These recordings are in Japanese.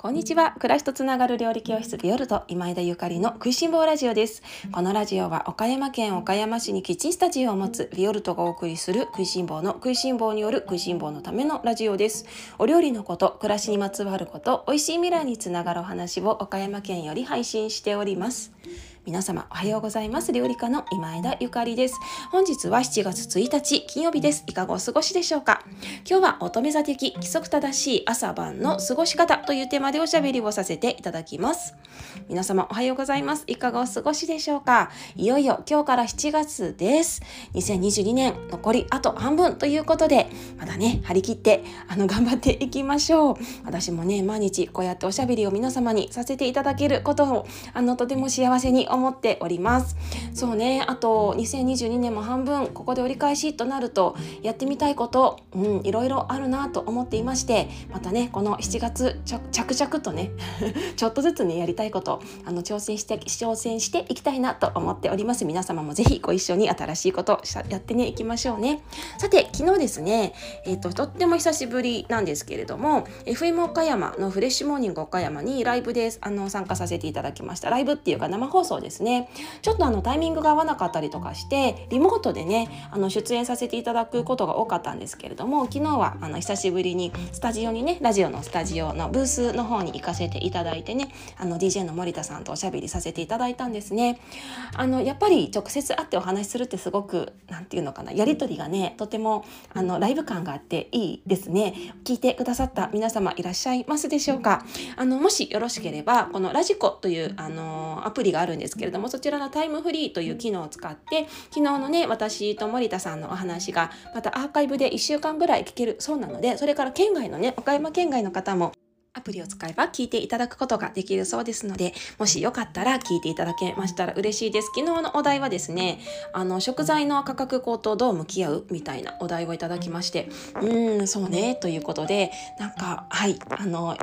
こんにちは。暮らしとつながる料理教室ビオルト今井田ゆかりの食いしん坊ラジオです。このラジオは岡山県岡山市にキッチンスタジオを持つビオルトがお送りする食いしん坊の食いしん坊による食いしん坊のためのラジオです。お料理のこと、暮らしにまつわること、美味しい未来につながるお話を岡山県より配信しております。皆様おはようございます。料理家の今枝ゆかりです。本日は7月1日金曜日です。いかがお過ごしでしょうか？今日は乙女座的規則正しい朝晩の過ごし方というテーマでおしゃべりをさせていただきます。皆様おはようございます。いかがお過ごしでしょうか？いよいよ今日から7月です。2022年残りあと半分ということでまだね張り切ってあの頑張っていきましょう。私もね毎日こうやっておしゃべりを皆様にさせていただけることをあのとても幸せに思思っております。そうね。あと2022年も半分ここで折り返しとなるとやってみたいことうんいろいろあるなと思っていましてまたねこの7月着々とね ちょっとずつねやりたいことあの挑戦して挑戦していきたいなと思っております。皆様もぜひご一緒に新しいことやってねいきましょうね。さて昨日ですねえっ、ー、ととっても久しぶりなんですけれども FM 岡山のフレッシュモーニング岡山にライブであの参加させていただきました。ライブっていうか生放送ですねちょっとあのタイミングが合わなかったりとかしてリモートでねあの出演させていただくことが多かったんですけれども昨日はあの久しぶりにスタジオにねラジオのスタジオのブースの方に行かせていただいてねあの DJ の森田さんとおしゃべりさせていただいたんですね。あのやっぱり直接会ってお話しするってすごく何て言うのかなやり取りがねとてもあのライブ感があっていいですね。聞いてくださった皆様いらっしゃいますでしょうか。あのもしよろしければこのラジコというあのアプリがあるんですけれどもそちらのタイムフリーという機能を使って昨日のね私と森田さんのお話がまたアーカイブで1週間ぐらい聞けるそうなのでそれから県外のね岡山県外の方もアプリを使えば聞いていただくことができるそうですので、もしよかったら聞いていただけましたら嬉しいです。昨日のお題はですね、あの、食材の価格高騰どう向き合うみたいなお題をいただきまして、うーん、そうね、ということで、なんか、はい、あの、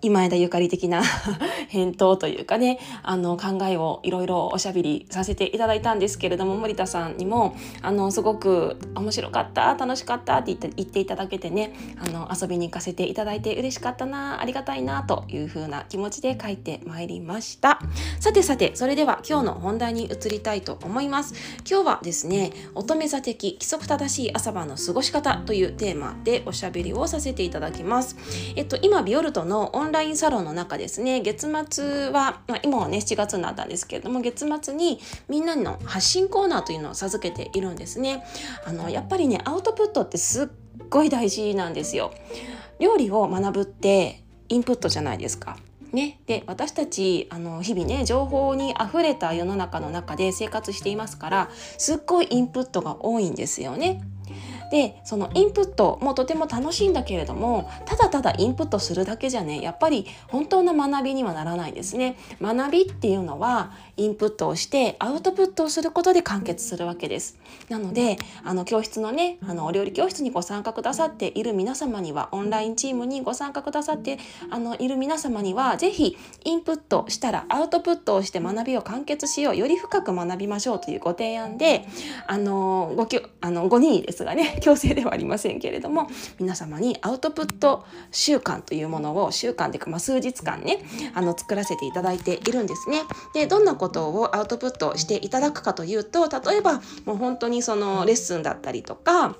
今枝ゆかり的な 返答というかね、あの、考えをいろいろおしゃべりさせていただいたんですけれども、森田さんにも、あの、すごく面白かった、楽しかったって言って言っていただけてね、あの、遊びに行かせていただいて嬉しかったな、ありがたいなという風な気持ちで書いてまいりました。さてさてそれでは今日の本題に移りたいと思います。今日はですね乙女座的規則正しい朝晩の過ごし方というテーマでおしゃべりをさせていただきます。えっと今ビオルトのオンラインサロンの中ですね月末は、まあ、今はね7月になったんですけれども月末にみんなの発信コーナーというのを授けているんですね。あのやっぱりねアウトプットってすっごい大事なんですよ。料理を学ぶってインプットじゃないですか。ね、で私たちあの日々ね情報にあふれた世の中の中で生活していますからすっごいインプットが多いんですよね。でそのインプットもとても楽しいんだけれどもただただインプットするだけじゃねやっぱり本当の学びにはならないですね。学びっていうのはインプットをしてアウトプットをすることで完結するわけです。なのであの教室のねあのお料理教室にご参加くださっている皆様にはオンラインチームにご参加くださってあのいる皆様には是非インプットしたらアウトプットをして学びを完結しようより深く学びましょうというご提案であのごきあのご任意ですがね強制ではありませんけれども皆様にアウトプット習慣というものを習慣というか、まあ、数日間ねあの作らせていただいているんですね。でどんなことをアウトプットしていただくかというと例えばもう本当にそのレッスンだったりとか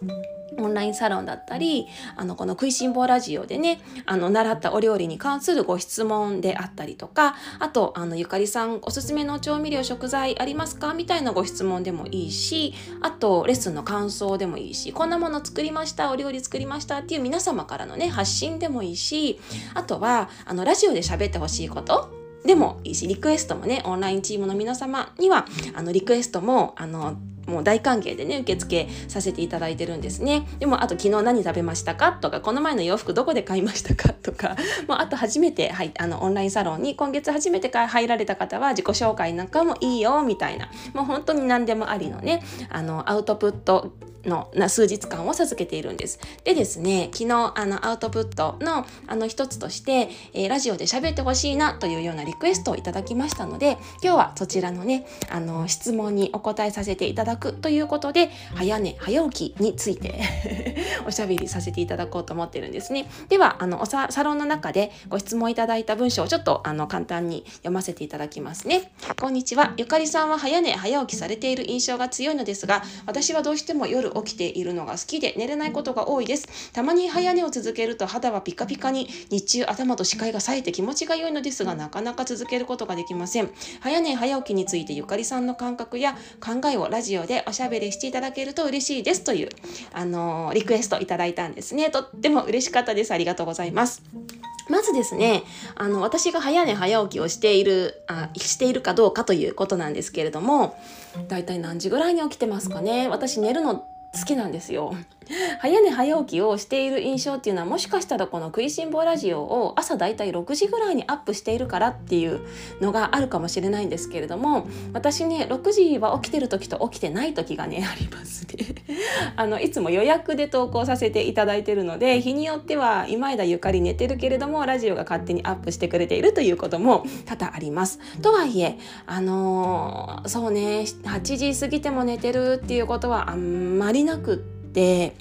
オンラインサロンだったりあのこの食いしん坊ラジオでねあの習ったお料理に関するご質問であったりとかあとあのゆかりさんおすすめの調味料食材ありますか？みたいなご質問でもいいしあとレッスンの感想でもいいしこんなもの作りましたお料理作りましたっていう皆様からのね発信でもいいしあとはあのラジオで喋ってほしいことでもいいしリクエストもねオンラインチームの皆様にはあのリクエストもあのもう大歓迎でね受付させていただいてるんですね。でもあと昨日何食べましたかとかこの前の洋服どこで買いましたかとか もうあと初めて、はい、あのオンラインサロンに今月初めて入られた方は自己紹介なんかもいいよみたいな。もう本当に何でもありのねあのアウトプットのな数日間を授けているんです。でですね昨日あのアウトプットのあの一つとして、えー、ラジオで喋ってほしいなというようなリクエストをいただきましたので今日はそちらのねあの質問にお答えさせていただくということで早寝早起きについて おしゃべりさせていただこうと思ってるんですね。ではあのおサロンの中でご質問いただいた文章をちょっとあの簡単に読ませていただきますね。こんにちはゆかりさんは早寝早起きされている印象が強いのですが私はどうしても夜起きているのが好きで寝れないことが多いです。たまに早寝を続けると肌はピカピカに日中頭と視界が冴えて気持ちが良いのですがなかなか続けることができません。早寝早起きについてゆかりさんの感覚や考えをラジオでおしゃべりしていただけると嬉しいですというあのリクエストいただいたんですね。とっても嬉しかったです。ありがとうございます。まずですね、あの、私が早寝早起きをしている、あ、しているかどうかということなんですけれども、だいたい何時ぐらいに起きてますかね。私寝るの好きなんですよ。早寝早起きをしている印象っていうのはもしかしたらこの食いしん坊ラジオを朝だいたい6時ぐらいにアップしているからっていうのがあるかもしれないんですけれども私ね6時は起きてる時と起きてない時がねありますね あのいつも予約で投稿させていただいてるので日によっては今枝ゆかり寝てるけれどもラジオが勝手にアップしてくれているということも多々あります。とはいえあのー、そうね8時過ぎても寝てるっていうことはあんまりなくって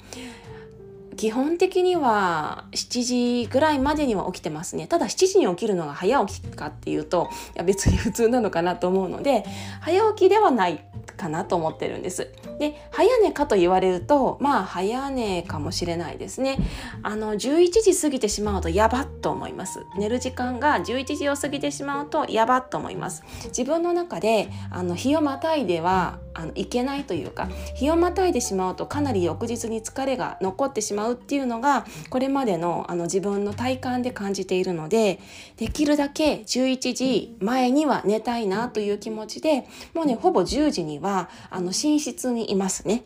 基本的には7時ぐらいまでには起きてますねただ7時に起きるのが早起きかっていうといや別に普通なのかなと思うので早起きではないかなと思ってるんです。で早寝かと言われるとまあ早寝かもしれないですね。あの11時過ぎてしまうとやばっと思います。寝る時間が11時を過ぎてしまうとやばっと思います。自分の中であの日をまたいではあのいけないというか日をまたいでしまうとかなり翌日に疲れが残ってしまうっていうのがこれまでのあの自分の体感で感じているのでできるだけ11時前には寝たいなという気持ちでもうねほぼ10時にはあの寝室にいますね。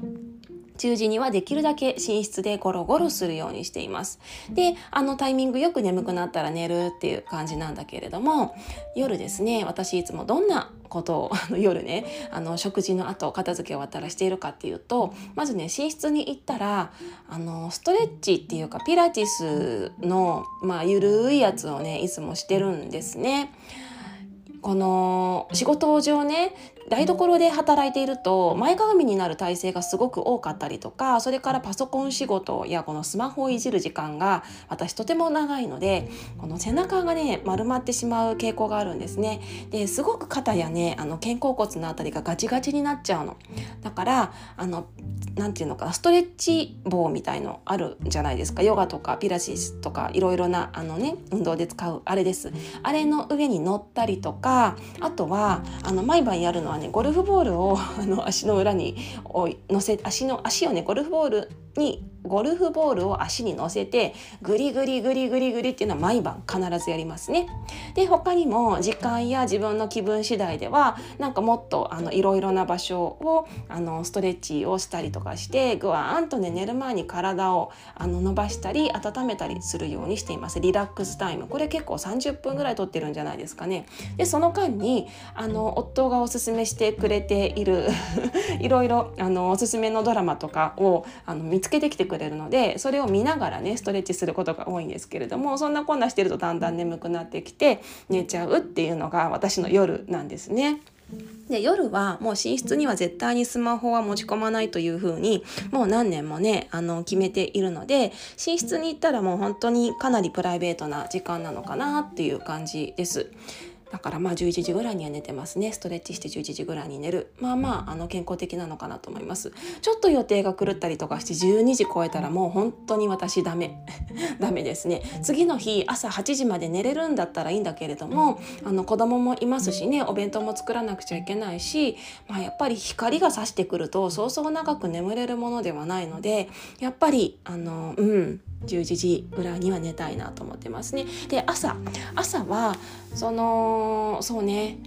10時にはできるだけ寝室でゴロゴロするようにしています。で、あのタイミングよく眠くなったら寝るっていう感じなんだけれども、夜ですね、私いつもどんなことをあの夜ねあの食事の後片付け終わったらしているかっていうとまずね寝室に行ったらあのストレッチっていうかピラティスのまあゆるいやつをねいつもしてるんですね。この仕事上ね台所で働いていると前かがみになる体勢がすごく多かったりとかそれからパソコン仕事やこのスマホをいじる時間が私とても長いのでこの背中がね丸まってしまう傾向があるんですね。ですごく肩やねあの肩甲骨のあたりがガチガチになっちゃうの。だからあの何て言うのかなストレッチ棒みたいのあるんじゃないですか。ヨガとかピラティスとかいろいろなあのね運動で使うあれです。あれの上に乗ったりとかあとはあの毎晩やるのはねゴルフボールをあの足の裏に乗せ足の足をねゴルフボールにゴルフボールを足に乗せてグリグリグリグリグリっていうのは毎晩必ずやりますね。で他にも時間や自分の気分次第ではなんかもっとあのいろいろな場所をあのストレッチをしたりとかしてぐわーんとね寝る前に体をあの伸ばしたり温めたりするようにしていますリラックスタイムこれ結構30分ぐらいとってるんじゃないですかね。でその間にあの夫がおすすめしてくれている いろいろあのおすすめのドラマとかをあの見つけてきてくれるのでそれを見ながらねストレッチすることが多いんですけれどもそんなこんなしてるとだんだん眠くなってきて寝ちゃうっていうのが私の夜なんですね。で夜はもう寝室には絶対にスマホは持ち込まないというふうにもう何年もねあの決めているので寝室に行ったらもう本当にかなりプライベートな時間なのかなっていう感じです。だからまあ11時ぐらいには寝てますね。ストレッチして11時ぐらいに寝る。まあまああの健康的なのかなと思います。ちょっと予定が狂ったりとかして12時超えたらもう本当に私ダメ。ダメですね。次の日朝8時まで寝れるんだったらいいんだけれどもあの子供もいますしねお弁当も作らなくちゃいけないし、まあ、やっぱり光が差してくるとそうそう長く眠れるものではないのでやっぱりあのうん。11時ぐらいには寝たいなと思ってますね。で朝朝はそのそうね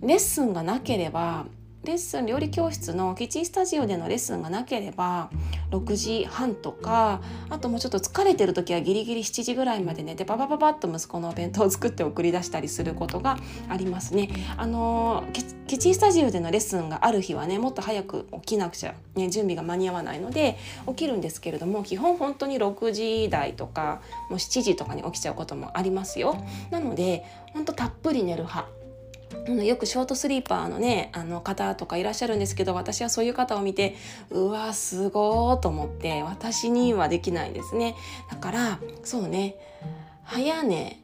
レッスンがなければレッスン料理教室のキッチンスタジオでのレッスンがなければ6時半とかあともうちょっと疲れてる時はギリギリ7時ぐらいまで寝てババババッと息子のお弁当を作って送り出したりすることがありますね。あのキッチンスタジオでのレッスンがある日はねもっと早く起きなくちゃ、ね、準備が間に合わないので起きるんですけれども基本本当に6時台とかもう7時とかに起きちゃうこともありますよ。なので本当たっぷり寝る派あのよくショートスリーパーのねあの方とかいらっしゃるんですけど私はそういう方を見てうわすごーと思って私にはできないですね。だからそうね早寝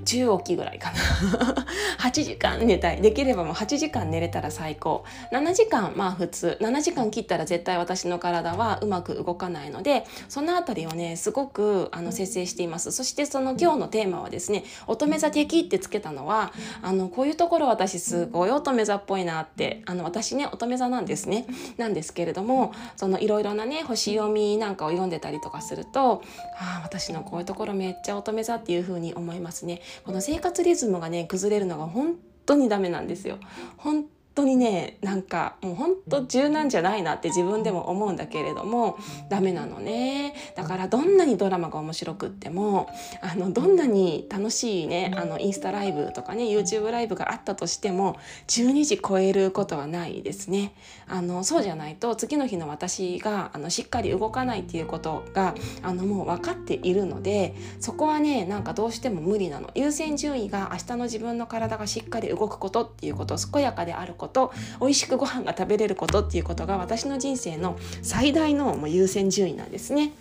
10起きぐらいかな。8時間寝たい。できればもう8時間寝れたら最高。7時間まあ普通。7時間切ったら絶対私の体はうまく動かないのでそのあたりをねすごくあの節制しています。そしてその今日のテーマはですね乙女座的ってつけたのはあのこういうところ私すごい乙女座っぽいなってあの私ね乙女座なんですね。なんですけれどもそのいろいろなね星読みなんかを読んでたりとかするとああ私のこういうところめっちゃ乙女座っていう風に思いますねこの生活リズムがね崩れるのが本当にダメなんですよ。本当にねなんかもうほんと柔軟じゃないなって自分でも思うんだけれどもダメなのね。だからどんなにドラマが面白くってもあのどんなに楽しいねあのインスタライブとかね YouTube ライブがあったとしても12時超えることはないですね。あのそうじゃないと次の日の私があのしっかり動かないっていうことがあのもう分かっているのでそこはねなんかどうしても無理なの。優先順位が明日の自分の体がしっかり動くことっていうこと健やかであることこと美味しくご飯が食べれることっていうことが私の人生の最大のもう優先順位なんですね。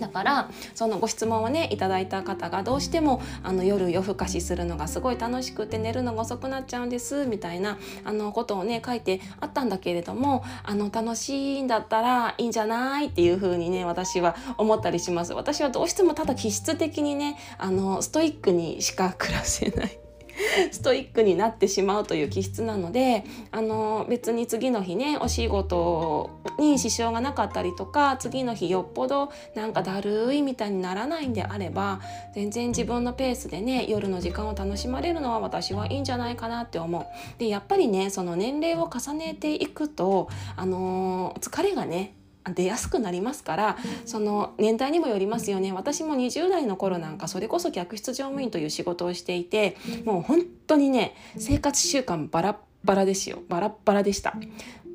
だからそのご質問をねいただいた方がどうしてもあの夜夜更かしするのがすごい楽しくて寝るのが遅くなっちゃうんですみたいなあのことをね書いてあったんだけれどもあの楽しいんだったらいいんじゃないっていう風にね私は思ったりします私はどうしてもただ気質的にねあのストイックにしか暮らせない ストイックになってしまうという気質なのであの別に次の日ねお仕事に支障がなかったりとか次の日よっぽどなんかだるいみたいにならないんであれば全然自分のペースでね夜の時間を楽しまれるのは私はいいんじゃないかなって思う。でやっぱりねその年齢を重ねていくとあの疲れがね出やすくなりますからその年代にもよりますよね。私も20代の頃なんかそれこそ客室乗務員という仕事をしていてもう本当にね生活習慣バラバラですよ。バラバラでした。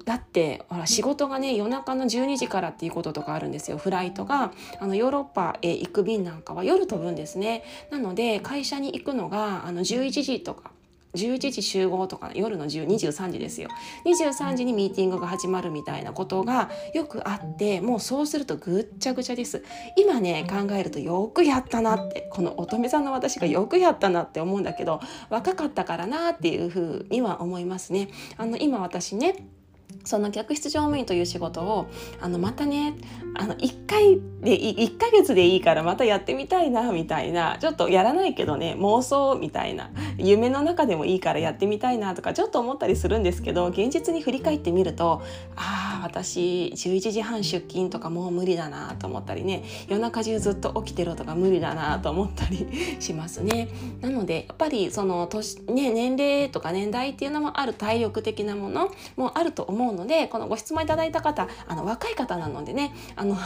だってほら仕事がね夜中の12時からっていうこととかあるんですよ。フライトがあのヨーロッパへ行く便なんかは夜飛ぶんですね。なので会社に行くのがあの11時とか11時集合とか夜の23時ですよ。23時にミーティングが始まるみたいなことがよくあってもうそうするとぐっちゃぐちゃです。今ね考えるとよくやったなってこの乙女さんの私がよくやったなって思うんだけど若かったからなっていうふうには思いますね。あの今私ねその客室乗務員という仕事をあのまたねあの1回で1ヶ月でいいからまたやってみたいなみたいなちょっとやらないけどね妄想みたいな夢の中でもいいからやってみたいなとかちょっと思ったりするんですけど現実に振り返ってみるとああ私11時半出勤とかもう無理だなと思ったりね夜中中ずっと起きてるとか無理だなと思ったり しますね。なのでやっぱりその年、ね、年齢とか年代っていうのもある体力的なものもあると思うのでこのご質問いただいた方あの若い方なのでねあの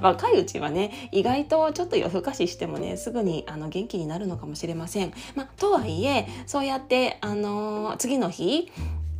若いうちはね意外とちょっと夜更かししてもねすぐにあの元気になるのかもしれません。まあ、とはいえそうやってあの次の日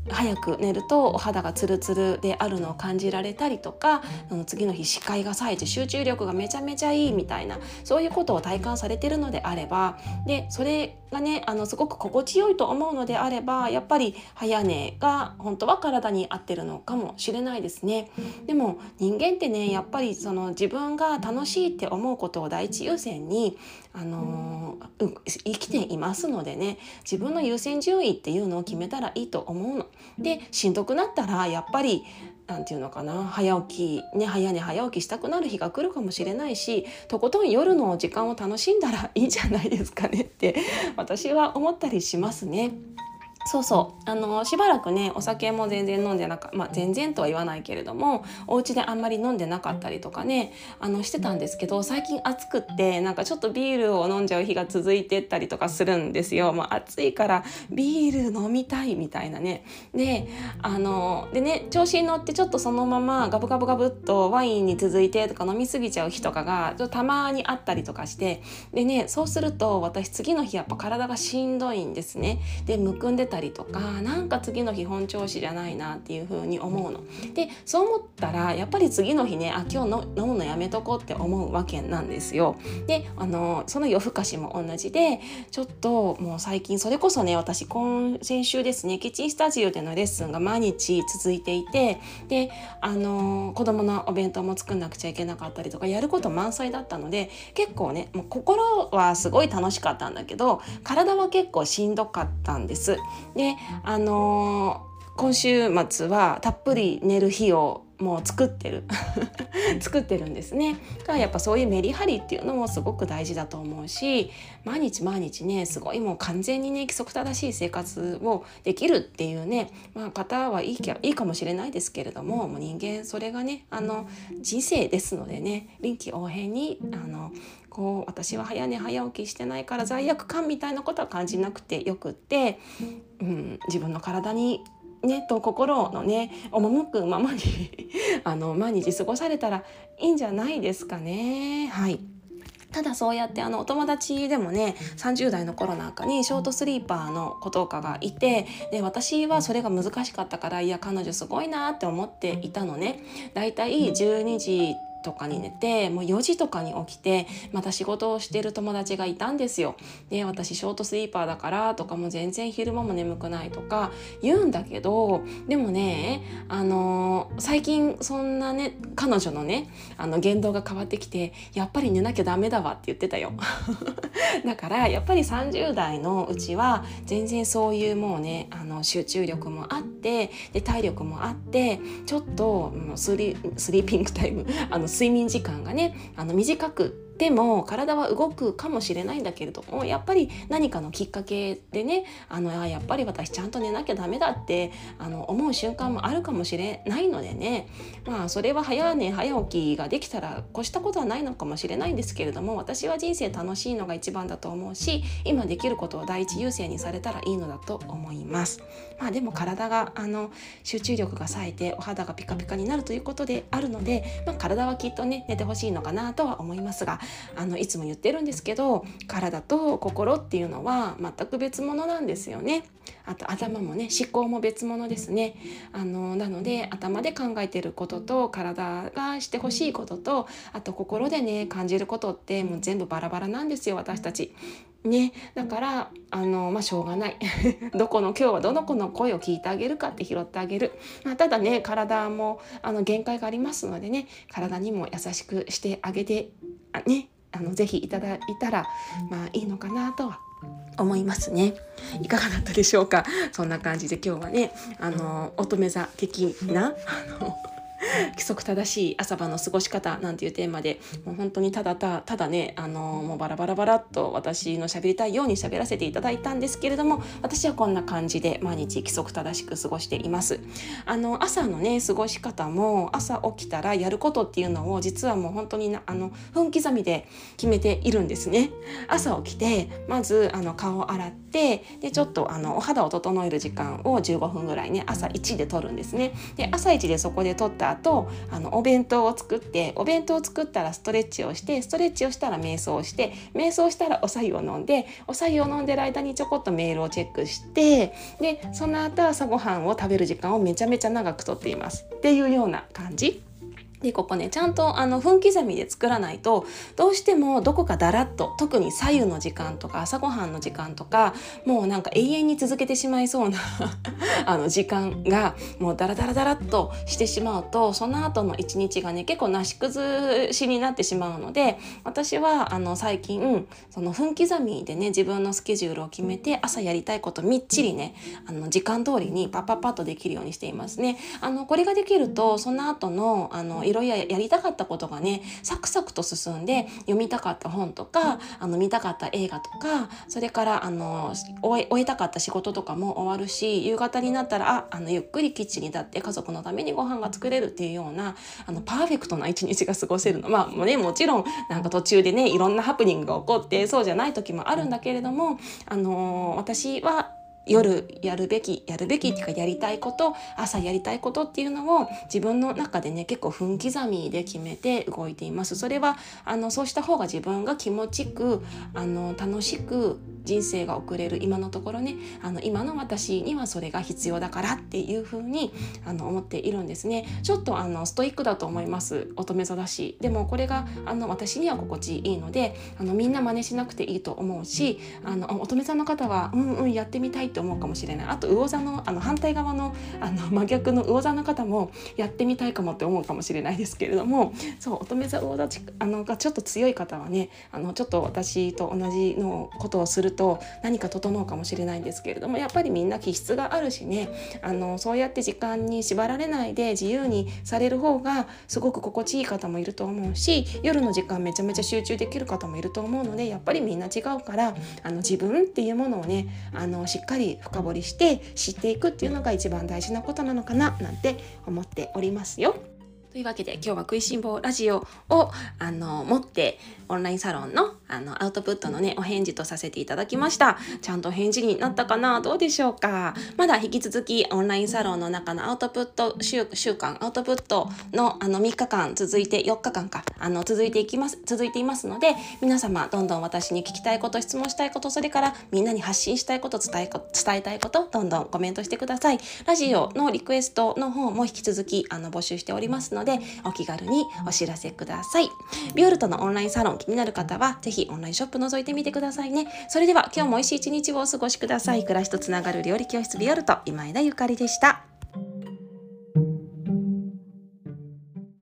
早く寝るとお肌がツルツルであるのを感じられたりとか次の日視界が冴えて集中力がめちゃめちゃいいみたいなそういうことを体感されてるのであればでそれがねあのすごく心地よいと思うのであればやっぱり早寝が本当は体に合ってるのかもしれないですね。でも人間ってねやっぱりその自分が楽しいって思うことを第一優先にあのー、生きていますのでね自分の優先順位っていうのを決めたらいいと思うの。でしんどくなったらやっぱり何て言うのかな早起きね早寝早起きしたくなる日が来るかもしれないしとことん夜の時間を楽しんだらいいんじゃないですかねって私は思ったりしますね。そうそうあのしばらくねお酒も全然飲んでなかまあ全然とは言わないけれどもお家であんまり飲んでなかったりとかねあのしてたんですけど最近暑くってなんかちょっとビールを飲んじゃう日が続いてったりとかするんですよ。もう暑いからビール飲みたいみたいなね。であのでね調子に乗ってちょっとそのままガブガブガブっとワインに続いてとか飲み過ぎちゃう日とかがちょっとたまにあったりとかしてでねそうすると私次の日やっぱ体がしんどいんですね。でむくんでたりとかなんか次の日本調子じゃないなっていう風に思うの。でそう思ったらやっぱり次の日ねあ今日の飲むのやめとこうって思うわけなんですよ。であのその夜更かしも同じでちょっともう最近それこそね私今先週ですねキッチンスタジオでのレッスンが毎日続いていてであの子供のお弁当も作んなくちゃいけなかったりとかやること満載だったので結構ねもう心はすごい楽しかったんだけど体は結構しんどかったんです。であのー、今週末はたっぷり寝る日をもう作ってる 作ってるんですね。がやっぱそういうメリハリっていうのもすごく大事だと思うし毎日毎日ねすごいもう完全にね規則正しい生活をできるっていうね、まあ、方はいいいいかもしれないですけれどももう人間それがねあの人生ですのでね臨機応変にあのこう私は早寝早起きしてないから罪悪感みたいなことは感じなくてよくって、うん、自分の体にねと心のね赴くままに あの毎日過ごされたらいいんじゃないですかねはい。ただそうやってあのお友達でもね30代の頃なんかにショートスリーパーの子とかがいてで私はそれが難しかったからいや彼女すごいなって思っていたのね。だいたい12時とかに寝てもう4時とかに起きてまた仕事をしてる友達がいたんですよ。で私ショートスリーパーだからとかも全然昼間も眠くないとか言うんだけどでもねあの最近そんなね彼女のねあの言動が変わってきてやっぱり寝なきゃダメだわって言ってたよ。だからやっぱり30代のうちは全然そういうもうねあの集中力もあってで体力もあってちょっとスリスリーピングタイムあの睡眠時間がねあの短くでも体は動くかもしれないんだけれどもやっぱり何かのきっかけでねあのあやっぱり私ちゃんと寝なきゃダメだってあの思う瞬間もあるかもしれないのでねまあそれは早寝早起きができたら越したことはないのかもしれないんですけれども私は人生楽しいのが一番だと思うし今できることを第一優先にされたらいいのだと思います。まあでも体があの集中力が冴えてお肌がピカピカになるということであるので、まあ、体はきっとね寝てほしいのかなとは思いますがあのいつも言ってるんですけど体と心っていうのは全く別物なんですよね。あと頭もね思考も別物ですね。あのなので頭で考えてることと体がしてほしいこととあと心でね感じることってもう全部バラバラなんですよ私たち。ね、だからあの、まあ、しょうがない どこの今日はどの子の声を聞いてあげるかって拾ってあげる、まあ、ただね体もあの限界がありますのでね体にも優しくしてあげてあねあのぜひいただいたらまあいいのかなとは思いますね。いかがだったでしょうか？そんな感じで今日はね、あの乙女座的なあの 規則正しい朝晩の過ごし方なんていうテーマでもう本当にただたただねあのもうバラバラバラっと私の喋りたいように喋らせていただいたんですけれども私はこんな感じで毎日規則正しく過ごしています。あの朝のね過ごし方も朝起きたらやることっていうのを実はもう本当にあの分刻みで決めているんですね。朝起きてまずあの顔を洗ってでちょっとあのお肌を整える時間を15分ぐらいね朝1で取るんですね。で朝1でそこで取った後あのお弁当を作ってお弁当を作ったらストレッチをしてストレッチをしたら瞑想をして瞑想したらお白湯を飲んでお白湯を飲んでる間にちょこっとメールをチェックしてでその後朝ごはんを食べる時間をめちゃめちゃ長くとっていますっていうような感じ。でここねちゃんとあの分刻みで作らないとどうしてもどこかだらっと特に左右の時間とか朝ごはんの時間とかもうなんか永遠に続けてしまいそうな あの時間がもうダラダラダラっとしてしまうとその後の一日がね結構なし崩しになってしまうので私はあの最近その分刻みでね自分のスケジュールを決めて朝やりたいことみっちりねあの時間通りにパッパッパッとできるようにしていますね。あのこれができるとその後のあのいろいろやりたかったことがねサクサクと進んで読みたかった本とかあの見たかった映画とかそれからあの終えたかった仕事とかも終わるし夕方になったらああのゆっくりキッチンに立って家族のためにご飯が作れるっていうようなあのパーフェクトな一日が過ごせるの。まあも,、ね、もちろんなんか途中でねいろんなハプニングが起こってそうじゃない時もあるんだけれども、あの私は夜やるべきやるべきっていうかやりたいこと朝やりたいことっていうのを自分の中でね結構分刻みで決めて動いています。それはあのそうした方が自分が気持ちくあの楽しく人生が送れる今のところねあの今の私にはそれが必要だからっていうふうにあの思っているんですね。ちょっとあのストイックだと思います。乙女座だし。でもこれがあの私には心地いいのであのみんな真似しなくていいと思うしあの乙女座の方はうんうんやってみたいと思うかもしれない。あと魚座のあの反対側のあの真逆の魚座の方もやってみたいかもって思うかもしれないですけれどもそう乙女座魚座あのがちょっと強い方はねあのちょっと私と同じのことをすると何か整うかもしれないんですけれどもやっぱりみんな気質があるしねあのそうやって時間に縛られないで自由にされる方がすごく心地いい方もいると思うし夜の時間めちゃめちゃ集中できる方もいると思うのでやっぱりみんな違うからあの自分っていうものをねあのしっかり深掘りして知っていくっていうのが一番大事なことなのかななんて思っておりますよ。というわけで今日は食いしん坊ラジオをあの持ってオンラインサロンのあのアウトプットのねお返事とさせていただきました。ちゃんと返事になったかな？どうでしょうか？まだ引き続きオンラインサロンの中のアウトプット週週間アウトプットのあの3日間続いて4日間かあの続いていきます続いていますので皆様どんどん私に聞きたいこと質問したいことそれからみんなに発信したいこと伝え伝えたいことどんどんコメントしてください。ラジオのリクエストの方も引き続きあの募集しておりますのでのでお気軽にお知らせください。ビオルトのオンラインサロン気になる方はぜひオンラインショップ覗いてみてくださいね。それでは今日も美味しい一日をお過ごしください。暮らしとつながる料理教室ビオルト今枝ゆかりでした。